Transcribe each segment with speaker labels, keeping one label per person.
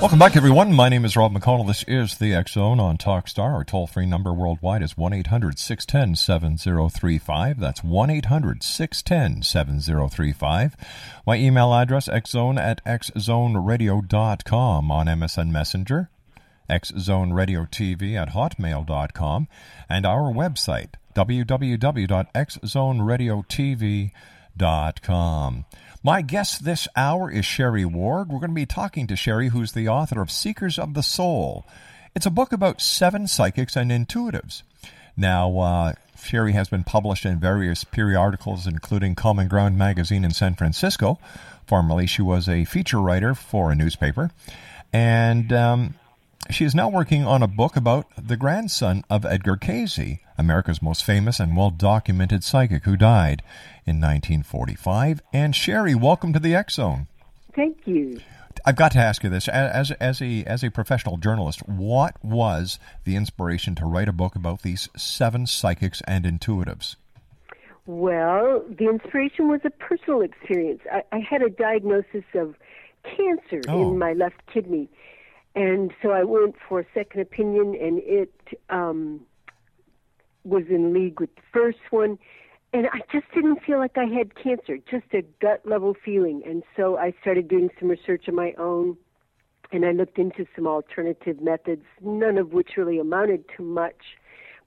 Speaker 1: Welcome back, everyone. My name is Rob McConnell. This is the X Zone on Talkstar. Our toll free number worldwide is 1 800 610 7035. That's 1 800 610 7035. My email address, xzone at xzoneradio.com on MSN Messenger, xzoneradiotv at hotmail.com, and our website, www.xzoneradiotv.com. My guest this hour is Sherry Ward. We're going to be talking to Sherry, who's the author of Seekers of the Soul. It's a book about seven psychics and intuitives. Now, uh, Sherry has been published in various periodicals, including Common Ground magazine in San Francisco. Formerly, she was a feature writer for a newspaper. And um, she is now working on a book about the grandson of Edgar Cayce, America's most famous and well documented psychic who died in 1945. And Sherry, welcome to the X Zone.
Speaker 2: Thank you.
Speaker 1: I've got to ask you this: as as a as a professional journalist, what was the inspiration to write a book about these seven psychics and intuitives?
Speaker 2: Well, the inspiration was a personal experience. I, I had a diagnosis of cancer
Speaker 1: Oh.
Speaker 2: in my left kidney, and so I went for a second opinion, and it um, was in league with the first one. And I just didn't feel like I had cancer, just a gut level feeling. And so I started doing some research of my own, and I looked into some alternative methods, none of which really amounted to much.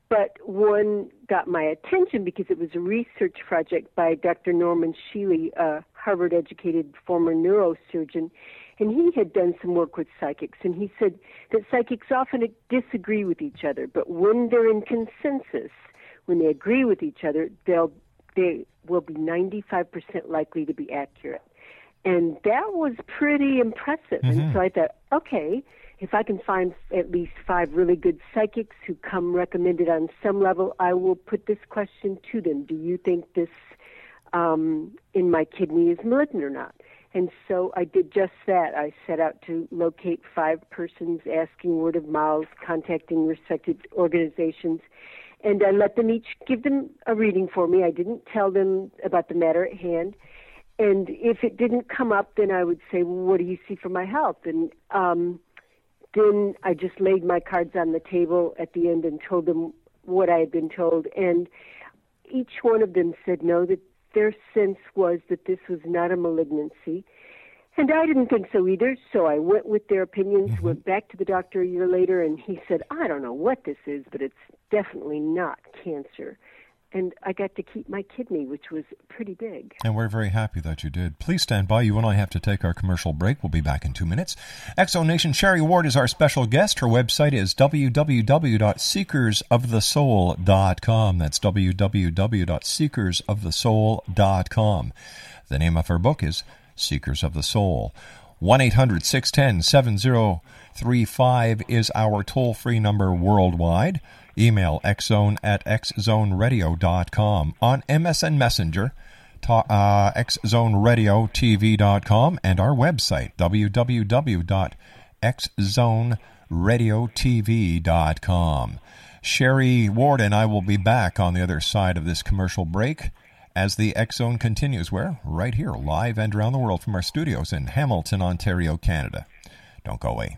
Speaker 2: But one got my attention because it was a research project by Dr. Norman Shealy, a Harvard educated former neurosurgeon. And he had done some work with psychics. And he said that psychics often disagree with each other, but when they're in consensus, when they agree with each other, they'll they will be 95% likely to be accurate. And that was pretty impressive. And so I thought, okay, if I can find at least five really good psychics who come recommended on some level, I will put this question to them. Do you think this um, in my kidney is malignant or not? And so I did just that. I set out to locate five persons, asking word of mouth, contacting respected organizations, and I let them each give them a reading for me. I didn't tell them about the matter at hand. And if it didn't come up, then I would say, well, "What do you see for my health?" And um, then I just laid my cards on the table at the end and told them what I had been told. And each one of them said no, that their sense was that this was not a malignancy. And I didn't think so either, so I went with their opinions, mm-hmm. went back to the doctor a year later, and he said, I don't know what this is, but it's definitely not cancer. And I got to keep my kidney, which was pretty big.
Speaker 1: And we're very happy that you did. Please stand by. You and I have to take our commercial break. We'll be back in two minutes. X Zone Nation Sherry Ward is our special guest. Her website is www.seekersofthesoul.com. That's www.seekersofthesoul.com. The name of her book is Seekers of the Soul. 1 800 610 7035 is our toll free number worldwide. Email xzone at xzoneradio.com. On MSN Messenger, ta- uh, xzoneradiotv.com, and our website, www.xzoneradio.com radiotv.com. Sherry Ward and I will be back on the other side of this commercial break as the X Zone continues. We're right here, live and around the world from our studios in Hamilton, Ontario, Canada. Don't go away.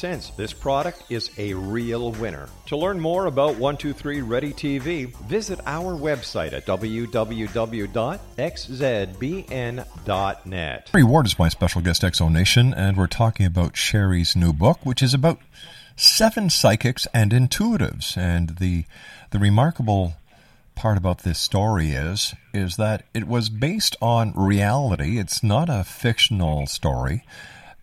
Speaker 1: this product is a real winner. To learn more about 123 Ready TV, visit our website at www.xzbn.net. Sherry Ward is my special guest, X Zone Nation, and we're talking about Sherry's new book, which is about seven psychics and intuitives. And the the remarkable part about this story is is that it was based on reality. It's not a fictional story.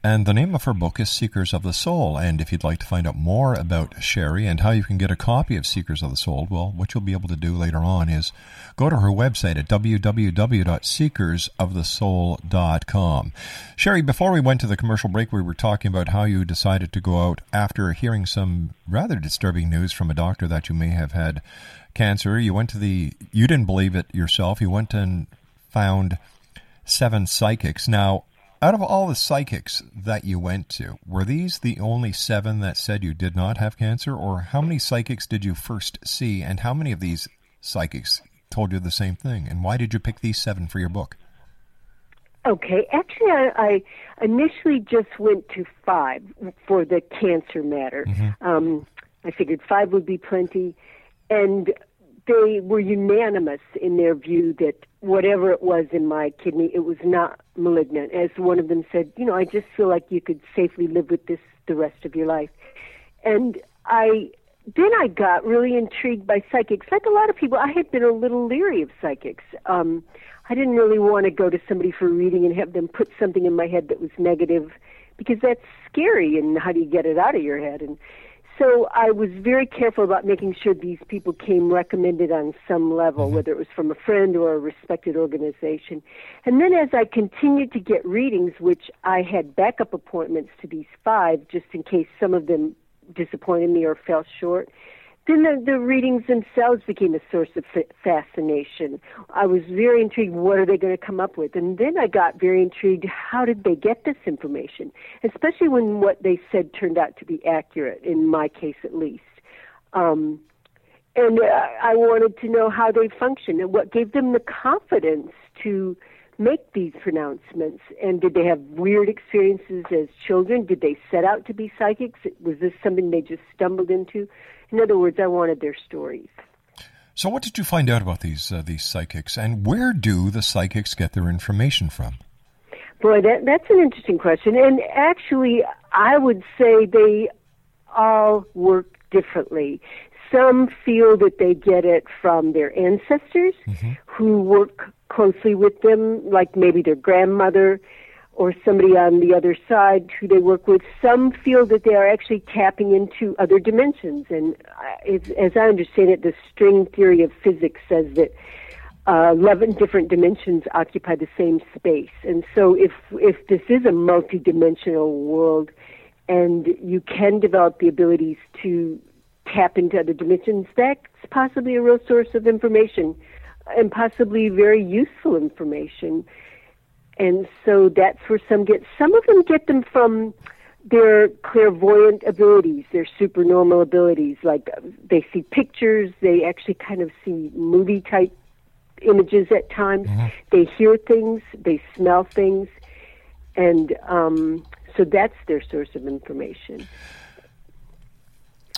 Speaker 1: And the name of her book is Seekers of the Soul. And if you'd like to find out more about Sherry and how you can get a copy of Seekers of the Soul, well, what you'll be able to do later on is go to her website at www.seekersofthesoul.com. Sherry, before we went to the commercial break, we were talking about how you decided to go out after hearing some rather disturbing news from a doctor that you may have had cancer. You went to the, you didn't believe it yourself. You went and found seven psychics. Now, out of all the psychics that you went to, were these the only seven that said you did not have cancer, or how many psychics did you first see, and how many of these psychics told you the same thing? And why did you pick these seven for your book?
Speaker 2: Okay, actually, I, I initially just went to five for the cancer matter. Um, I figured five would be plenty, and they were unanimous in their view that whatever it was in my kidney, it was not malignant. As one of them said, you know, I just feel like you could safely live with this the rest of your life. And I then I got really intrigued by psychics. Like a lot of people, I had been a little leery of psychics. Um, I didn't really want to go to somebody for reading and have them put something in my head that was negative because that's scary and how do you get it out of your head and so I was very careful about making sure these people came recommended on some level, mm-hmm. whether it was from a friend or a respected organization. And then as I continued to get readings, which I had backup appointments to these five, just in case some of them disappointed me or fell short, then the, the readings themselves became a source of fa- fascination. I was very intrigued. What are they going to come up with? And then I got very intrigued. How did they get this information? Especially when what they said turned out to be accurate, in my case at least. Um, and uh, I wanted to know how they function and what gave them the confidence to make these pronouncements. And did they have weird experiences as children? Did they set out to be psychics? Was this something they just stumbled into? In other words, I wanted their stories.
Speaker 1: So, what did you find out about these uh, these psychics, and where do the psychics get their information from?
Speaker 2: Boy, that that's an interesting question. And actually, I would say they all work differently. Some feel that they get it from their ancestors who work closely with them, like maybe their grandmother. or somebody on the other side who they work with. Some feel that they are actually tapping into other dimensions. And uh, as I understand it, the string theory of physics says that uh, 11 different dimensions occupy the same space. And so if, if this is a multidimensional world and you can develop the abilities to tap into other dimensions, that's possibly a real source of information and possibly very useful information. And so that's where some get, some of them get them from their clairvoyant abilities, their supernormal abilities. Like they see pictures, they actually kind of see movie type images at times. Mm-hmm. They hear things, they smell things, and um, so that's their source of information.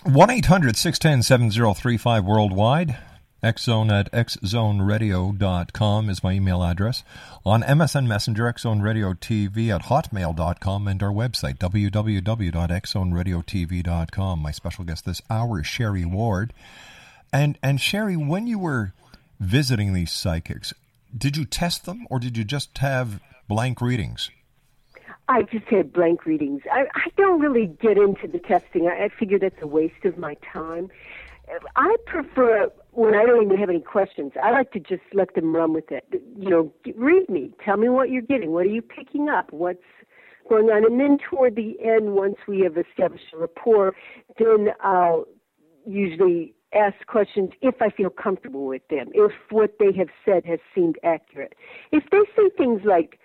Speaker 1: 1 800 610 7035 worldwide. Xzone at xzoneradio.com is my email address. On MSN Messenger, Xzone Radio TV at hotmail.com and our website, www.xzoneradiotv.com. My special guest this hour is Sherry Ward. And, and Sherry, when you were visiting these psychics, did you test them or did you just have blank readings?
Speaker 2: I just had blank readings. I, I don't really get into the testing. I, I figure that's a waste of my time. I prefer when I don't even have any questions. I like to just let them run with it. You know, read me. Tell me what you're getting. What are you picking up? What's going on? And then toward the end, once we have established a rapport, then I'll usually ask questions if I feel comfortable with them, if what they have said has seemed accurate. If they say things like,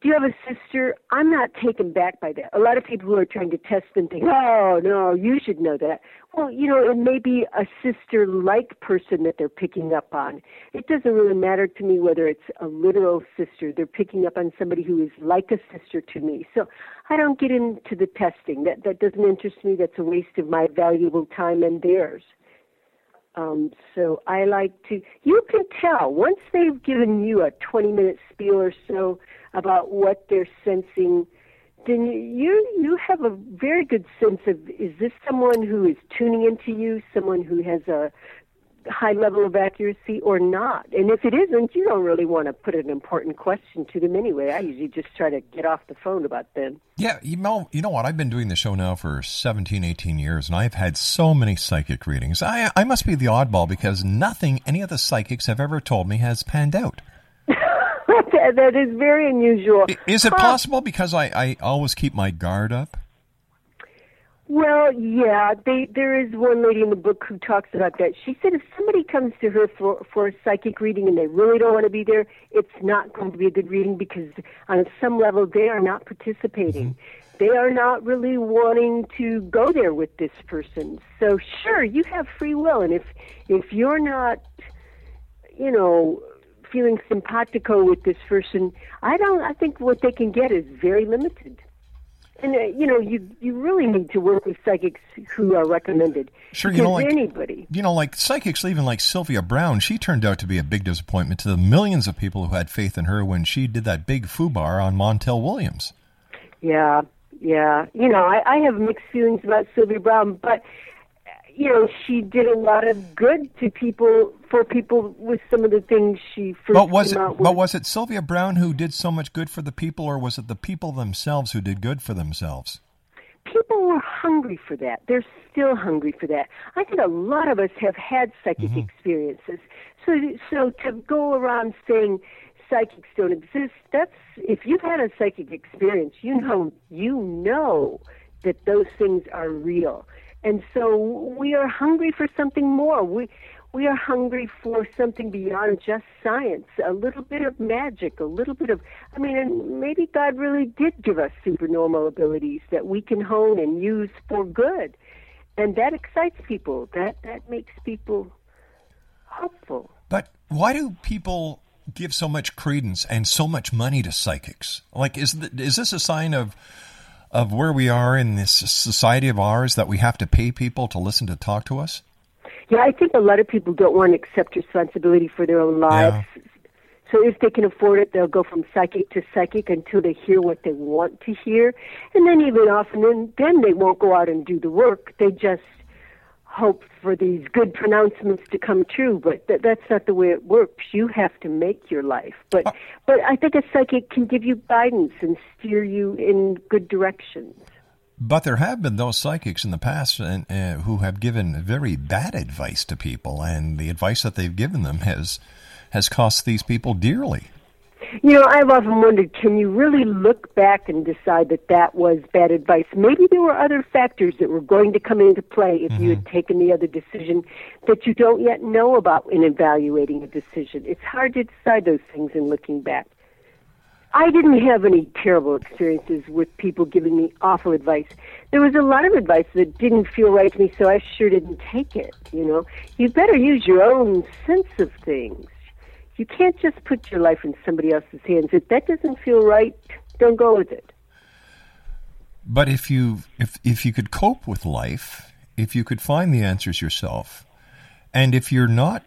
Speaker 2: do you have a sister? I'm not taken back by that. A lot of people who are trying to test them think, oh, no, you should know that. Well, you know, it may be a sister like person that they're picking up on. It doesn't really matter to me whether it's a literal sister. They're picking up on somebody who is like a sister to me. So I don't get into the testing. That, that doesn't interest me. That's a waste of my valuable time and theirs. Um, so I like to, you can tell once they've given you a 20 minute spiel or so about what they're sensing, then you, you have a very good sense of, is this someone who is tuning into you, someone who has a high level of accuracy or not. And if it isn't, you don't really want to put an important question to them anyway. I usually just try to get off the phone about them.
Speaker 1: Yeah, you know, you know what? I've been doing the show now for 17, 18 years, and I've had so many psychic readings. I, I must be the oddball because nothing any of the psychics have ever told me has panned out.
Speaker 2: that is very unusual.
Speaker 1: Is it possible because I, I always keep my guard up?
Speaker 2: Well, yeah, they, there is one lady in the book who talks about that. She said if somebody comes to her for for a psychic reading and they really don't want to be there, it's not going to be a good reading because on some level they are not participating. Mm-hmm. They are not really wanting to go there with this person. So sure, you have free will, and if if you're not, you know, feeling simpatico with this person, I don't. I think what they can get is very limited. And uh, you know, you you really need to work with psychics who are recommended.
Speaker 1: Sure, you know, like
Speaker 2: anybody.
Speaker 1: You know, like psychics, even like Sylvia Browne, she turned out to be a big disappointment to the millions of people who had faith in her when she did that big foobar on Montel Williams.
Speaker 2: Yeah, yeah. You know, I, I have mixed feelings about Sylvia Browne, but you know, she did a lot of good to people for people with some of the things she first
Speaker 1: but was
Speaker 2: came
Speaker 1: it,
Speaker 2: out with.
Speaker 1: But was it Sylvia Browne who did so much good for the people, or was it the people themselves who did good for themselves?
Speaker 2: People were hungry for that. They're still hungry for that. I think a lot of us have had psychic mm-hmm. experiences. So, so to go around saying psychics don't exist, that's if you've had a psychic experience, you know, you know that those things are real and so we are hungry for something more. We we are hungry for something beyond just science, a little bit of magic, a little bit of I mean, and maybe God really did give us supernormal abilities that we can hone and use for good. And that excites people. That that makes people hopeful.
Speaker 1: But why do people give so much credence and so much money to psychics? Like is is this a sign of of where we are in this society of ours that we have to pay people to listen to talk to us?
Speaker 2: Yeah, I think a lot of people don't want to accept responsibility for their own lives. Yeah. So if they can afford it, they'll go from psychic to psychic until they hear what they want to hear, and then even often then, then they won't go out and do the work. They just hope for these good pronouncements to come true, but th- that's not the way it works. You have to make your life. But but I think a psychic can give you guidance and steer you in good directions.
Speaker 1: But there have been those psychics in the past and, uh, who have given very bad advice to people, and the advice that they've given them has has cost these people dearly.
Speaker 2: You know, I've often wondered can you really look back and decide that that was bad advice? Maybe there were other factors that were going to come into play if you had mm-hmm. taken the other decision that you don't yet know about in evaluating a decision. It's hard to decide those things in looking back. I didn't have any terrible experiences with people giving me awful advice. There was a lot of advice that didn't feel right to me, so I sure didn't take it. You know, you better use your own sense of things. You can't just put your life in somebody else's hands. If that doesn't feel right, don't go with it.
Speaker 1: But if you if if you could cope with life, if you could find the answers yourself, and if you're not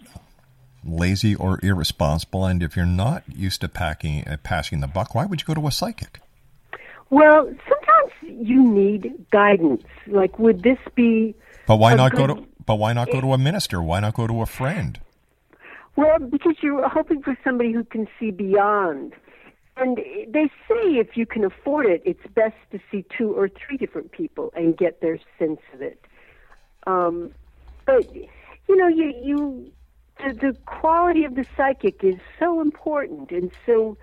Speaker 1: lazy or irresponsible, and if you're not used to packing uh, passing the buck, why would you go to a psychic?
Speaker 2: Well, sometimes you need guidance. Like, would this be?
Speaker 1: But why not go to but why not go to a minister? Why not go to a friend?
Speaker 2: Well, because you're hoping for somebody who can see beyond. And they say if you can afford it, it's best to see two or three different people and get their sense of it. Um, but you know, you you the, the quality of the psychic is so important, and so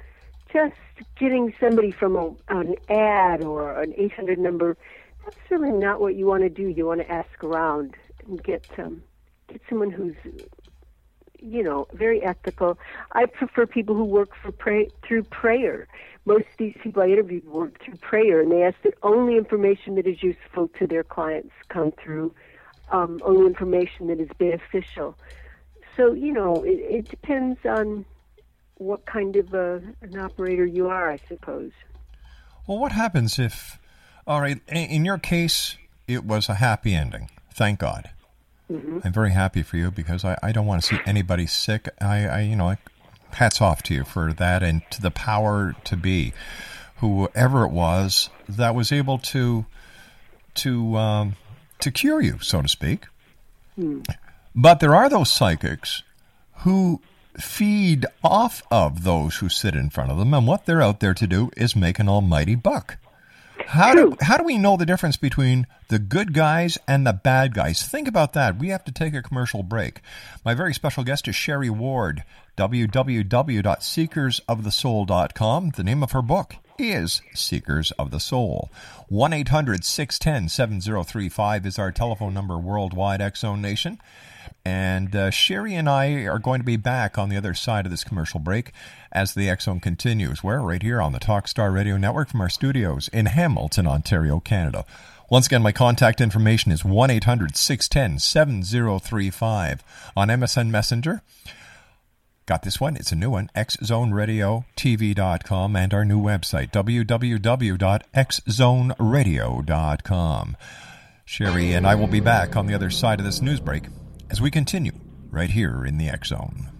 Speaker 2: just getting somebody from a, an ad or an 800 number, that's really not what you want to do. You want to ask around and get um, get someone who's you know, very ethical. I prefer people who work for pray through prayer. Most of these people I interviewed work through prayer, and they ask that only information that is useful to their clients come through, um, only information that is beneficial. So you know, it, it depends on what kind of a, an operator you are, I suppose.
Speaker 1: Well, what happens if, all right, in in your case, it was a happy ending. Thank God. I'm very happy for you because I, I don't want to see anybody sick. I, I, you know, like, hats off to you for that and to the power to be, whoever it was that was able to, to, um, to cure you, so to speak. But there are those psychics who feed off of those who sit in front of them, and what they're out there to do is make an almighty buck. How do how do we know the difference between the good guys and the bad guys? Think about that. We have to take a commercial break. My very special guest is Sherry Ward, www.seekersofthesoul.com. The name of her book is Seekers of the Soul. 1 800 610 7035 is our telephone number worldwide, X Zone Nation. And uh, Sherry and I are going to be back on the other side of this commercial break as the Zone continues. We're right here on the Talkstar Radio Network from our studios in Hamilton, Ontario, Canada. Once again, my contact information is 1 800 610 7035 on MSN Messenger. Got this one? It's a new one. XZoneRadioTV.com and our new website, www.xzoneradio.com. Sherry and I will be back on the other side of this news break as we continue right here in the X Zone.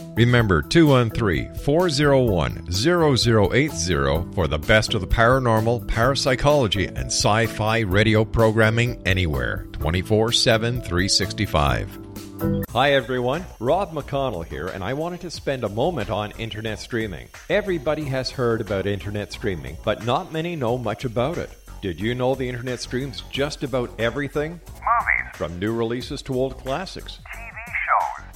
Speaker 1: Remember 213 401 0080 for the best of the paranormal, parapsychology, and sci fi radio programming anywhere 24 7 365. Hi everyone, Rob McConnell here, and I wanted to spend a moment on internet streaming. Everybody has heard about internet streaming, but not many know much about it. Did you know the internet streams just about everything?
Speaker 3: Movies,
Speaker 1: From new releases to old classics.
Speaker 3: TV shows,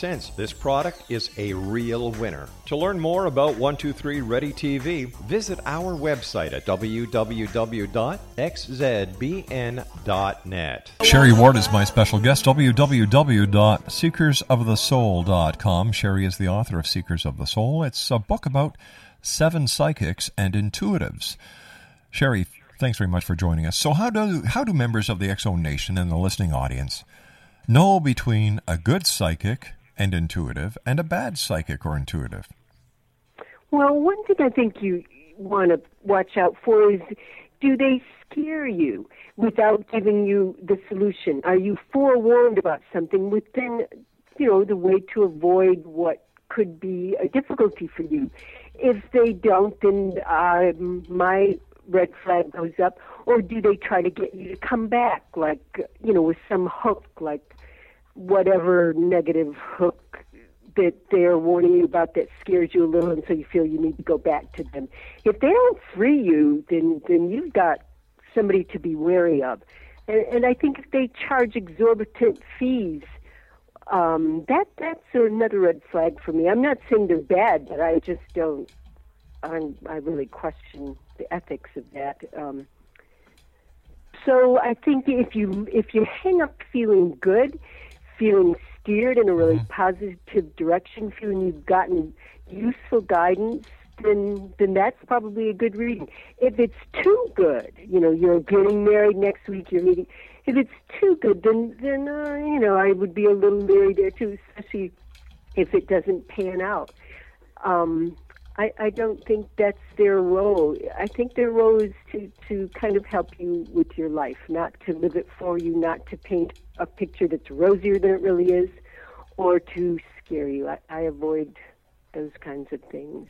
Speaker 1: this product is a real winner. To learn more about 123 Ready TV, visit our website at www.xzbn.net. Sherry Ward is my special guest. www.seekersofthesoul.com. Sherry is the author of Seekers of the Soul. It's a book about seven psychics and intuitives. Sherry, thanks very much for joining us. So, how do how do members of the X Zone Nation and the listening audience know between a good psychic and intuitive and a bad psychic or intuitive?
Speaker 2: Well, one thing I think you want to watch out for is do they scare you without giving you the solution? Are you forewarned about something within, you know, the way to avoid what could be a difficulty for you? If they don't, then um, my red flag goes up. Or do they try to get you to come back, like, you know, with some hook, like whatever negative hook that they're warning you about that scares you a little and so you feel you need to go back to them. If they don't free you, then then you've got somebody to be wary of. And, and I think if they charge exorbitant fees, um, that that's another red flag for me. I'm not saying they're bad, but I just don't. I'm, I really question the ethics of that. Um, so I think if you if you hang up feeling good, feeling steered in a really positive direction, feeling you've gotten useful guidance, then then that's probably a good reading. If it's too good, you know, you're getting married next week, you're meeting. If it's too good, then then uh, you know I would be a little leery there too, especially if it doesn't pan out. Um, I, I don't think that's their role. I think their role is to, to kind of help you with your life, not to live it for you, not to paint a picture that's rosier than it really is, or to scare you. I, I avoid those kinds of things.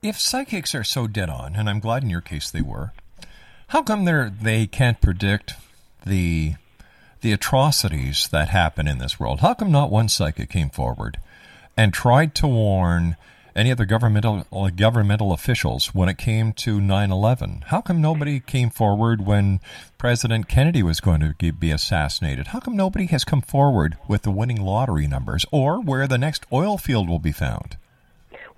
Speaker 1: If psychics are so dead on, and I'm glad in your case they were, how come they they can't predict the the atrocities that happen in this world? How come not one psychic came forward and tried to warn any other governmental governmental officials when it came to 9/11? How come nobody came forward when President Kennedy was going to be assassinated? How come nobody has come forward with the winning lottery numbers or where the next oil field will be found?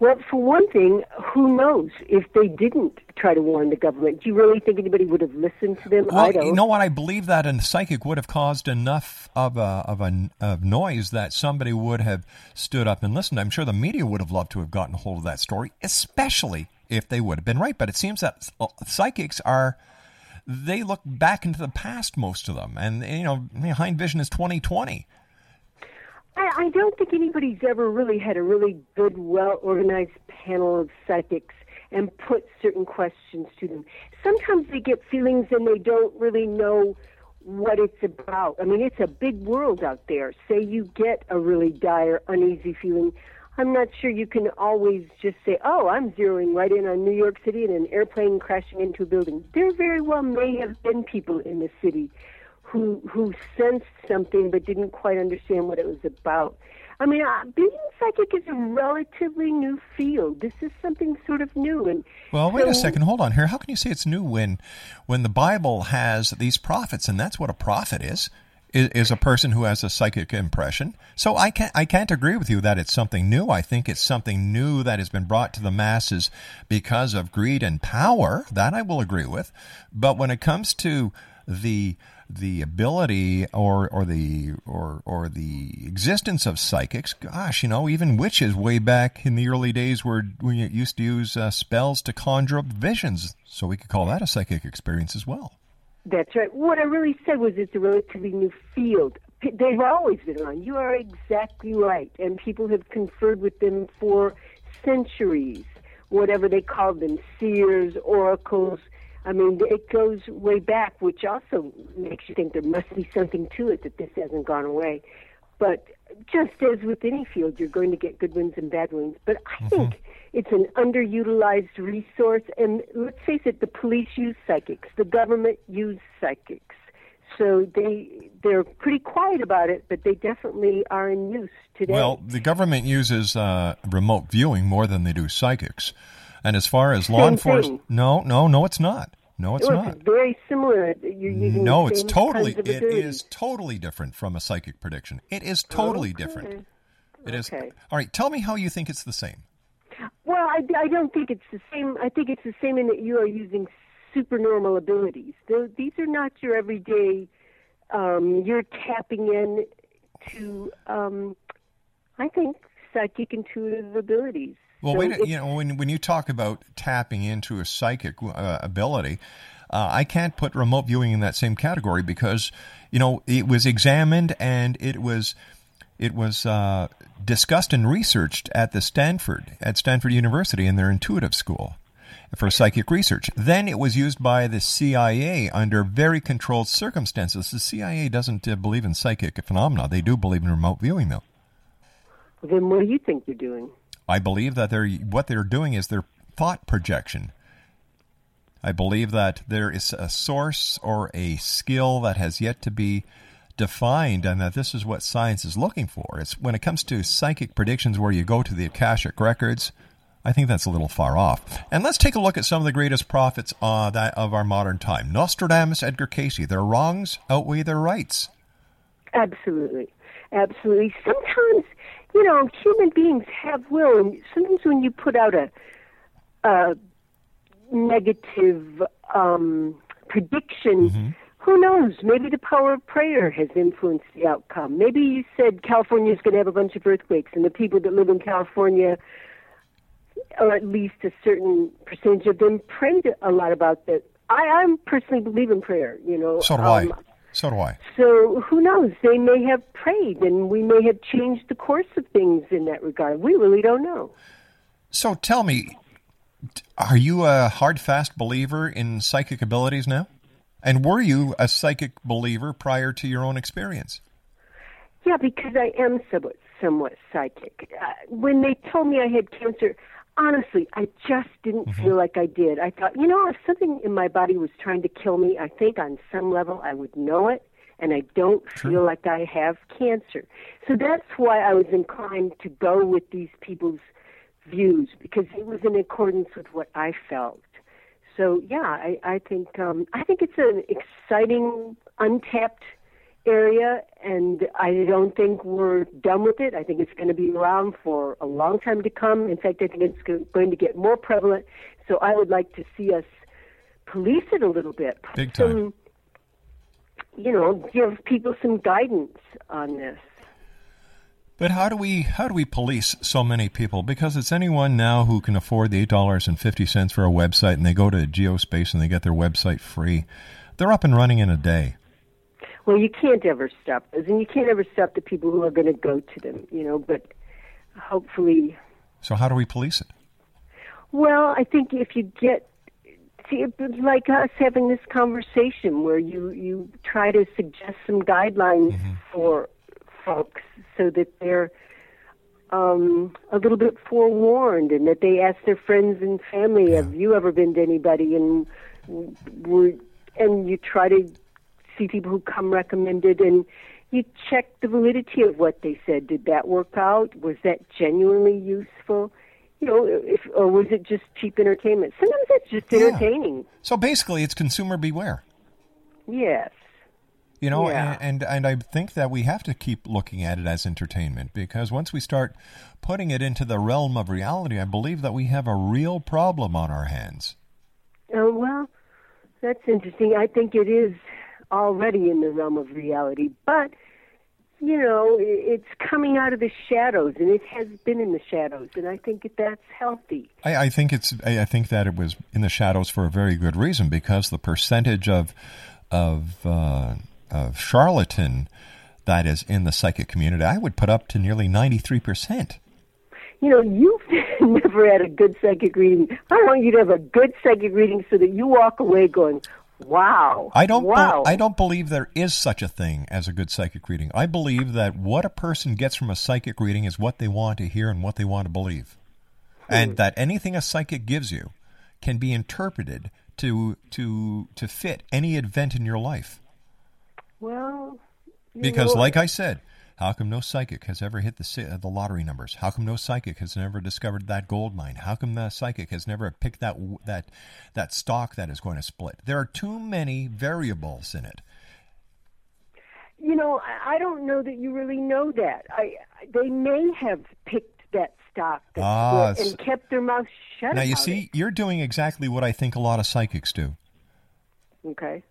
Speaker 2: Well, for one thing, who knows if they didn't try to warn the government? Do you really think anybody would have listened to them?
Speaker 1: Well,
Speaker 2: I don't.
Speaker 1: you know what? I believe that a psychic would have caused enough of a, of a of noise that somebody would have stood up and listened. I'm sure the media would have loved to have gotten hold of that story, especially if they would have been right. But it seems that uh, psychics are they look back into the past, most of them, and you know, behind vision is 2020.
Speaker 2: I, I don't think anybody's ever really had a really good, well organized panel of psychics and put certain questions to them. Sometimes they get feelings and they don't really know what it's about. I mean, it's a big world out there. Say you get a really dire, uneasy feeling. I'm not sure you can always just say, oh, I'm zeroing right in on New York City and an airplane crashing into a building. There very well may have been people in the city who who sensed something but didn't quite understand what it was about. I mean, uh, being psychic is a relatively new field. This is something sort of new. And
Speaker 1: well, wait
Speaker 2: so,
Speaker 1: a second. Hold on here. How can you say it's new when, when the Bible has these prophets, and that's what a prophet is, is, is a person who has a psychic impression. So I can't, I can't agree with you that it's something new. I think it's something new that has been brought to the masses because of greed and power. That I will agree with. But when it comes to the the ability or or the or or the existence of psychics. Gosh, you know, even witches way back in the early days were we used to use uh, spells to conjure up visions, so we could call that a psychic experience as well.
Speaker 2: That's right. What I really said was it's a relatively new field. They've always been around. You are exactly right, and people have conferred with them for centuries. Whatever they called them, seers, oracles I mean, it goes way back, which also makes you think there must be something to it that this hasn't gone away. But just as with any field, you're going to get good ones and bad ones. But I mm-hmm. think it's an underutilized resource. And let's face it, the police use psychics, the government use psychics. So they they're pretty quiet about it, but they definitely are in use today.
Speaker 1: Well, the government uses uh, remote viewing more than they do psychics. And as far as law enforcement, no, no, no, it's not. No, it's,
Speaker 2: not.
Speaker 1: It's
Speaker 2: very similar. You're using
Speaker 1: no, it's totally. It is totally different from a psychic prediction. It is totally okay. different. It is.
Speaker 2: Okay.
Speaker 1: All right. Tell me how you think it's the same.
Speaker 2: Well, I, I don't think it's the same. I think it's the same in that you are using supernormal abilities. These are not your everyday. Um, you're tapping in to, um, I think, psychic intuitive abilities.
Speaker 1: Well, so wait. You know, when when you talk about tapping into a psychic uh, ability, uh, I can't put remote viewing in that same category because you know it was examined and it was it was uh, discussed and researched at the Stanford at Stanford University in their intuitive school for psychic research. Then it was used by the CIA under very controlled circumstances. The CIA doesn't uh, believe in psychic phenomena; they do believe in remote viewing, though.
Speaker 2: Then what do you think you're doing?
Speaker 1: I believe that they're what they're doing is their thought projection. I believe that there is a source or a skill that has yet to be defined and that this is what science is looking for. It's when it comes to psychic predictions where you go to the Akashic records, I think that's a little far off. And let's take a look at some of the greatest prophets uh, that of our modern time. Nostradamus, Edgar Cayce. their wrongs outweigh their rights.
Speaker 2: Absolutely. Absolutely. Sometimes you know, human beings have will, and sometimes when you put out a, a negative um, prediction, mm-hmm. who knows? Maybe the power of prayer has influenced the outcome. Maybe you said California is going to have a bunch of earthquakes, and the people that live in California, or at least a certain percentage of them, prayed a lot about that. I, I personally believe in prayer. You know,
Speaker 1: so do um, I. So do I.
Speaker 2: So who knows? They may have prayed, and we may have changed the course of things in that regard. We really don't know.
Speaker 1: So tell me, are you a hard, fast believer in psychic abilities now? And were you a psychic believer prior to your own experience?
Speaker 2: Yeah, because I am somewhat, somewhat psychic. Uh, when they told me I had cancer, honestly, I just didn't mm-hmm. feel like I did. I thought, you know, if something in my body was trying to kill me, I think on some level I would know it, and I don't True. feel like I have cancer. So that's why I was inclined to go with these people's views because it was in accordance with what I felt. So yeah, I, I think um, I think it's an exciting, untapped area, and I don't think we're done with it. I think it's going to be around for a long time to come. In fact, I think it's going to get more prevalent. So I would like to see us police it a little bit.
Speaker 1: Big time. Some,
Speaker 2: you know, give people some guidance on this.
Speaker 1: But how do we how do we police so many people? Because it's anyone now who can afford the eight dollars and fifty cents for a website, and they go to Geospace and they get their website free. They're up and running in a day.
Speaker 2: Well, you can't ever stop those, and you can't ever stop the people who are going to go to them, you know, but hopefully.
Speaker 1: So, how do we police it?
Speaker 2: Well, I think if you get see, like us having this conversation where you you try to suggest some guidelines mm-hmm. for folks so that they're um, a little bit forewarned and that they ask their friends and family, yeah. "Have you ever been to anybody?" and and you try to see people who come recommended and you check the validity of what they said. Did that work out? Was that genuinely useful? You know, if or was it just cheap entertainment? Sometimes it's just
Speaker 1: Yeah.
Speaker 2: entertaining.
Speaker 1: So basically, it's consumer beware.
Speaker 2: Yes.
Speaker 1: You know,
Speaker 2: Yeah.
Speaker 1: and, and and I think that we have to keep looking at it as entertainment because once we start putting it into the realm of reality, I believe that we have a real problem on our hands.
Speaker 2: Oh well, that's interesting. I think it is already in the realm of reality, but you know, it's coming out of the shadows, and it has been in the shadows, and I think that that's healthy.
Speaker 1: I, I think it's. I I think that it was in the shadows for a very good reason because the percentage of of uh, of charlatan that is in the psychic community, I would put up to nearly ninety three percent.
Speaker 2: You know, you've never had a good psychic reading. I want you to have a good psychic reading so that you walk away going, "Wow!"
Speaker 1: I don't.
Speaker 2: Wow.
Speaker 1: I don't believe there is such a thing as a good psychic reading. I believe that what a person gets from a psychic reading is what they want to hear and what they want to believe, hmm. and that anything a psychic gives you can be interpreted to to to fit any event in your life.
Speaker 2: Well, you
Speaker 1: Because,
Speaker 2: know,
Speaker 1: like I said, how come no psychic has ever hit the uh, the lottery numbers? How come no psychic has never discovered that gold mine? How come the psychic has never picked that that that stock that is going to split? There are too many variables in it.
Speaker 2: you know, I don't know that you really know that. I they may have picked that stock that
Speaker 1: Ah,
Speaker 2: and kept their mouth shut.
Speaker 1: Now you see, you're doing exactly what I think a lot of psychics do.
Speaker 2: Okay.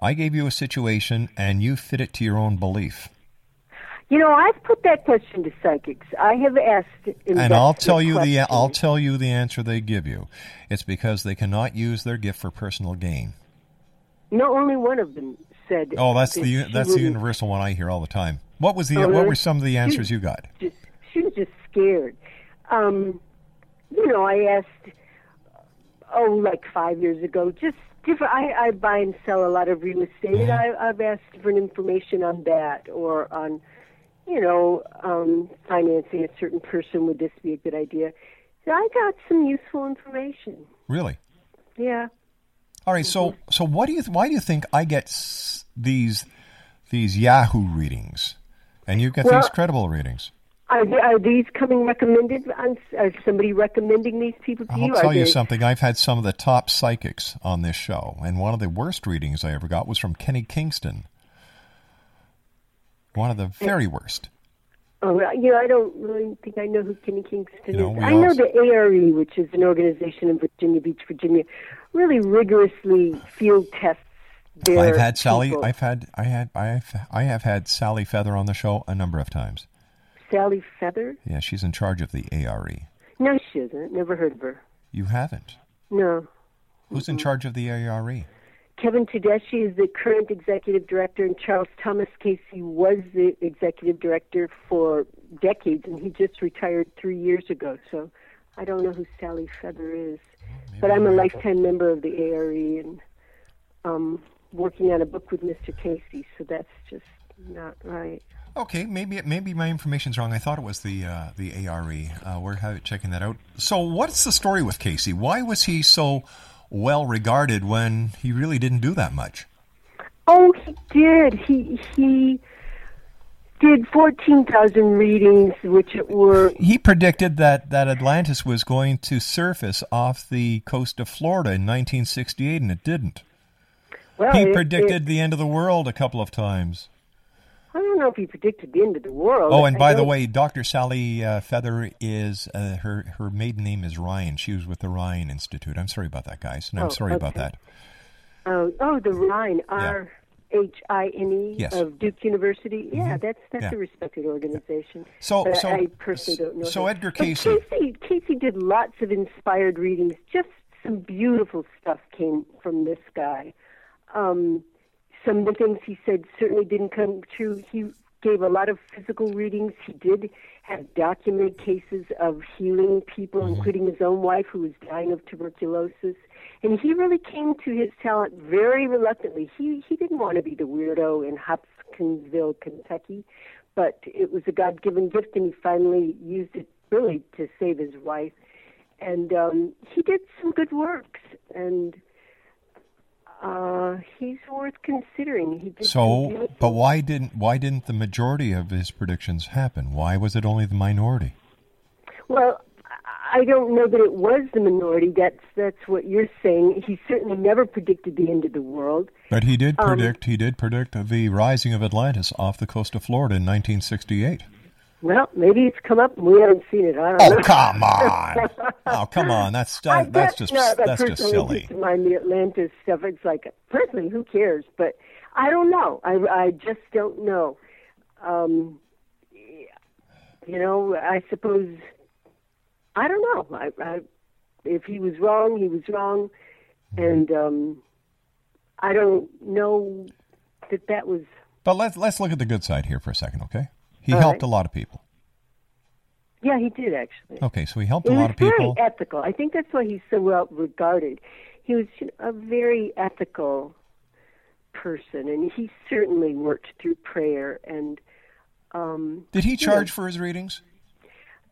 Speaker 1: I gave you a situation, and you fit it to your own belief.
Speaker 2: You know, I've put that question to psychics. I have asked,
Speaker 1: and I'll tell you the. I'll tell you the answer they give you. It's because they cannot use their gift for personal gain.
Speaker 2: No, only one of them said.
Speaker 1: Oh, that's
Speaker 2: that
Speaker 1: the that's the universal one I hear all the time. What was the
Speaker 2: Oh,
Speaker 1: what were some of the answers you got?
Speaker 2: Just, she was just scared. Um, you know, I asked, oh, like five years ago, just different. I, I buy and sell a lot of real estate, and I, I've asked different information on that or on, you know, um, financing a certain person. Would this be a good idea? So I got some useful information.
Speaker 1: Really?
Speaker 2: Yeah.
Speaker 1: All right. So so what do you why do you think I get s- these these Yahoo readings, and you get
Speaker 2: Well-
Speaker 1: these credible readings?
Speaker 2: Are, are these coming recommended? On, are somebody recommending these people to you.
Speaker 1: I'll
Speaker 2: you? Are
Speaker 1: tell you
Speaker 2: they-
Speaker 1: something. I've had some of the top psychics on this show, and one of the worst readings I ever got was from Kenny Kingston. One of the very worst.
Speaker 2: Oh, you know, I don't really think I know who Kenny Kingston
Speaker 1: You know,
Speaker 2: is. I know the ARE, which is an organization in Virginia Beach, Virginia, really rigorously field tests their
Speaker 1: I've had Sally.
Speaker 2: people.
Speaker 1: I've had. I had. I've. I have had Sally Feather on the show a number of times.
Speaker 2: Sally Feather?
Speaker 1: Yeah, she's in charge of the ARE.
Speaker 2: No, she isn't. Never heard of her.
Speaker 1: You haven't.
Speaker 2: No.
Speaker 1: Who's in charge of the? ARE?
Speaker 2: Kevin Todeschi is the current executive director, and Charles Thomas Cayce was the executive director for decades, and he just retired three years ago. So I don't know who Sally Feather is, but I'm a lifetime member of the ARE and um, working on a book with Mr. Cayce. So that's just not right.
Speaker 1: Okay, maybe maybe my information's wrong. I thought it was the uh, the ARE. Uh, we're checking that out. So, what's the story with Cayce? Why was he so well regarded when he really didn't do that much?
Speaker 2: Oh, he did. He he did fourteen thousand readings, which were
Speaker 1: He predicted that, that Atlantis was going to surface off the coast of Florida in 1968, and it didn't.
Speaker 2: well.
Speaker 1: He
Speaker 2: it-
Speaker 1: predicted
Speaker 2: it-
Speaker 1: the end of the world a couple of times.
Speaker 2: I don't know if he predicted the end of the world.
Speaker 1: Oh, and
Speaker 2: I
Speaker 1: by the
Speaker 2: don't-
Speaker 1: way, Dr. Sally uh, Feather is uh, her her maiden name is Ryan. She was with the Ryan Institute. I'm sorry about that, guys, and I'm
Speaker 2: Oh,
Speaker 1: sorry about that.
Speaker 2: Oh, oh, the Rhine, R H I N E.
Speaker 1: Mm-hmm.
Speaker 2: of Duke University. Yeah, that's that's
Speaker 1: Yeah.
Speaker 2: a respected organization.
Speaker 1: So-
Speaker 2: But
Speaker 1: so-
Speaker 2: I personally don't know.
Speaker 1: so. Edgar
Speaker 2: But
Speaker 1: Cayce-
Speaker 2: Cayce, Cayce did lots of inspired readings. Just some beautiful stuff came from this guy. Um, some of the things he said certainly didn't come true. He gave a lot of physical readings. He did have documented cases of healing people,
Speaker 1: Mm-hmm.
Speaker 2: including his own wife who was dying of tuberculosis. And he really came to his talent very reluctantly. He he didn't want to be the weirdo in Hopkinsville, Kentucky, but it was a God-given gift, and he finally used it really to save his wife. And um, he did some good works, and uh, he's worth considering. He did
Speaker 1: So, but why didn't why didn't the majority of his predictions happen? Why was it only the minority?
Speaker 2: Well, I don't know that it was the minority. That's that's what you're saying. He certainly never predicted the end of the world.
Speaker 1: But he did
Speaker 2: Um,
Speaker 1: predict he did predict the rising of Atlantis off the coast of Florida in 1968.
Speaker 2: Well, maybe it's come up and we haven't seen it. I don't know.
Speaker 1: Oh come on! Oh come on! That's
Speaker 2: I
Speaker 1: that, that's just
Speaker 2: not, but
Speaker 1: that's just silly.
Speaker 2: Just mind the Atlantis stuff. It's like personally, who cares? But I don't know. I I just don't know. Um, you know, I suppose I don't know. I, I if he was wrong, he was wrong,
Speaker 1: Mm-hmm.
Speaker 2: and um, I don't know that that was.
Speaker 1: But let's let's look at the good side here for a second, okay? He
Speaker 2: All
Speaker 1: helped
Speaker 2: right.
Speaker 1: a lot of people.
Speaker 2: Yeah, he did actually.
Speaker 1: Okay, so he helped
Speaker 2: He
Speaker 1: a lot of people.
Speaker 2: very ethical. I think that's why he's so well regarded. He was a very ethical person, and he certainly worked through prayer and um,
Speaker 1: Did he charge for his readings?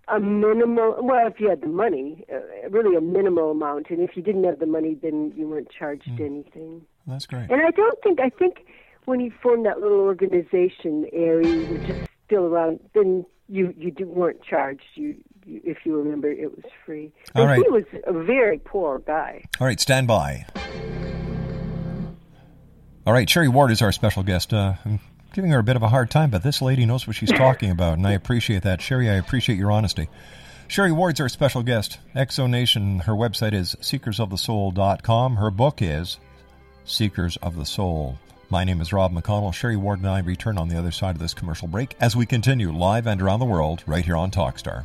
Speaker 2: a minimal. Well, if you had the money, uh, really a minimal amount, and if you didn't have the money, then you weren't charged
Speaker 1: Hmm.
Speaker 2: anything.
Speaker 1: That's great.
Speaker 2: And I don't think I think when he formed that little organization, Aries, which is still around, then you you do, weren't charged. You, you if you remember, it was free.
Speaker 1: All
Speaker 2: and
Speaker 1: right.
Speaker 2: he was a very poor guy.
Speaker 1: All right, stand by. All right, Sherry Ward is our special guest. Uh, I'm giving her a bit of a hard time, but this lady knows what she's talking about, and I appreciate that. Sherry, I appreciate your honesty. Sherry Ward's our special guest. X Zone Nation, her website is seekersofthesoul.com. Her book is Seekers of the Soul. My name is Rob McConnell. Sherry Ward and I return on the other side of this commercial break as we continue live and around the world right here on Talkstar.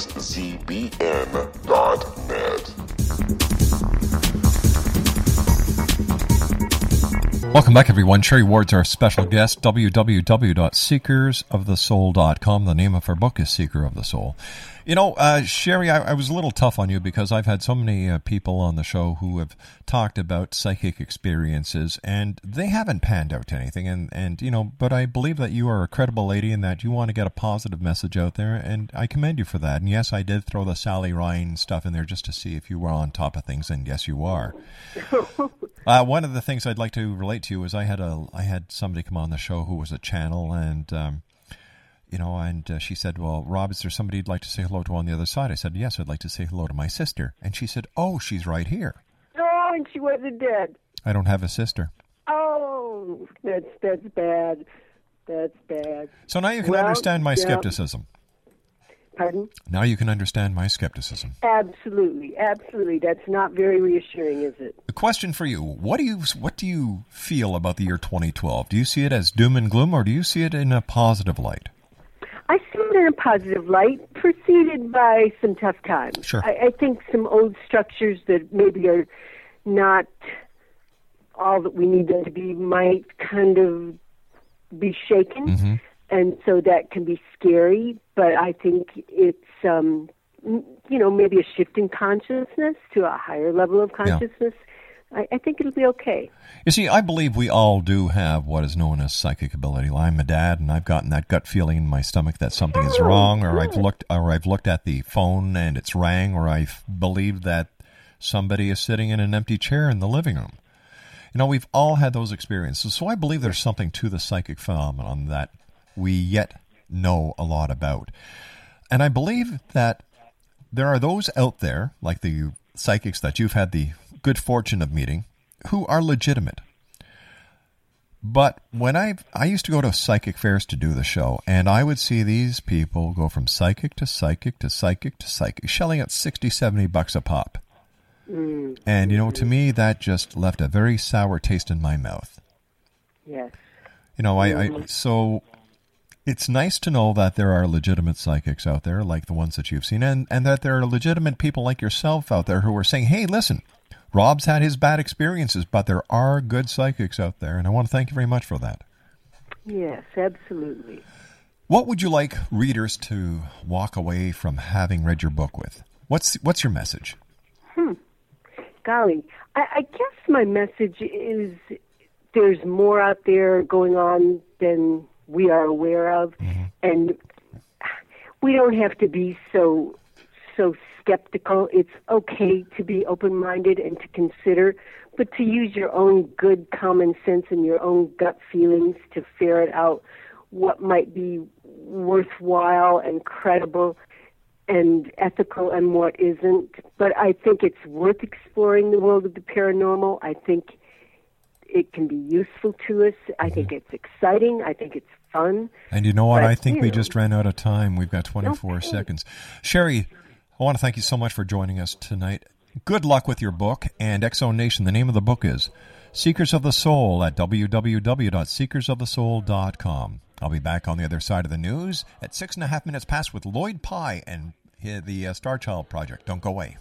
Speaker 4: www.xzbn.net.
Speaker 1: Welcome back, everyone. Sherry Ward's our special guest. www.seekersofthesoul.com. The name of her book is Seeker of the Soul. You know, uh, Sherry, I, I was a little tough on you because I've had so many uh, people on the show who have talked about psychic experiences and they haven't panned out to anything. And, and, you know, but I believe that you are a credible lady and that you want to get a positive message out there. And I commend you for that. And yes, I did throw the Sally Ryan stuff in there just to see if you were on top of things. And yes, you are. Uh, one of the things I'd like to relate to you is I had a I had somebody come on the show who was a channel, and um, you know, and uh, she said, "Well, Rob, is there somebody you'd like to say hello to on the other side?" I said, "Yes, I'd like to say hello to my sister," and she said, "Oh, she's right here."
Speaker 2: Oh, and she wasn't dead.
Speaker 1: I don't have a sister,
Speaker 2: Oh, that's that's bad. That's bad.
Speaker 1: so now you can
Speaker 2: Well,
Speaker 1: understand my
Speaker 2: yeah.
Speaker 1: skepticism.
Speaker 2: Pardon?
Speaker 1: Now you can understand my skepticism.
Speaker 2: Absolutely, absolutely. That's not very reassuring, is it?
Speaker 1: A question for you: What do you what do you feel about the year 2012? Do you see it as doom and gloom, or do you see it in a positive light?
Speaker 2: I see it in a positive light, preceded by some tough times.
Speaker 1: Sure.
Speaker 2: I, I think some old structures that maybe are not all that we need them to be might kind of be shaken,
Speaker 1: Mm-hmm.
Speaker 2: And so that can be scary. But I think it's um, you know maybe a shift in consciousness to a higher level of consciousness. I, I think it'll be okay.
Speaker 1: You see, I believe we all do have what is known as psychic ability. I'm a dad, and I've gotten that gut feeling in my stomach that something is
Speaker 2: Oh,
Speaker 1: wrong, or I've looked, or I've looked at the phone and it's rang, or I've believed that somebody is sitting in an empty chair in the living room. You know, we've all had those experiences, so I believe there's something to the psychic phenomenon that we yet know a lot about, and I believe that there are those out there, like the psychics that you've had the good fortune of meeting, who are legitimate. But when I I used to go to psychic fairs to do the show, and I would see these people go from psychic to psychic to psychic to psychic, shelling out 60, 70 bucks a pop.
Speaker 2: Mm.
Speaker 1: And, you know, to me, that just left a very sour taste in my mouth.
Speaker 2: Yes.
Speaker 1: You know, I, I so it's nice to know that there are legitimate psychics out there, like the ones that you've seen, and, and that there are legitimate people like yourself out there who are saying, hey, listen, Rob's had his bad experiences, but there are good psychics out there, and I want to thank you very much for that.
Speaker 2: Yes, absolutely.
Speaker 1: What would you like readers to walk away from having read your book with? What's what's your message? Hmm.
Speaker 2: Golly, I, I guess my message is there's more out there going on than we are aware of, mm-hmm. and we don't have to be so so skeptical. It's okay to be open-minded and to consider, but to use your own good common sense and your own gut feelings to ferret out what might be worthwhile and credible and ethical and what isn't. But I think it's worth exploring the world of the paranormal. I think it can be useful to us. I think mm-hmm. it's exciting. I think it's fun.
Speaker 1: And you know what?
Speaker 2: But,
Speaker 1: I think
Speaker 2: you
Speaker 1: we just ran out of time. We've got 24
Speaker 2: Okay.
Speaker 1: seconds. Sherry, I want to thank you so much for joining us tonight. Good luck with your book and X Zone Nation. The name of the book is Seekers of the Soul at www.seekersofthesoul.com. I'll be back on the other side of the news at six and a half minutes past with Lloyd Pye and the uh, Starchild Project. Don't go away.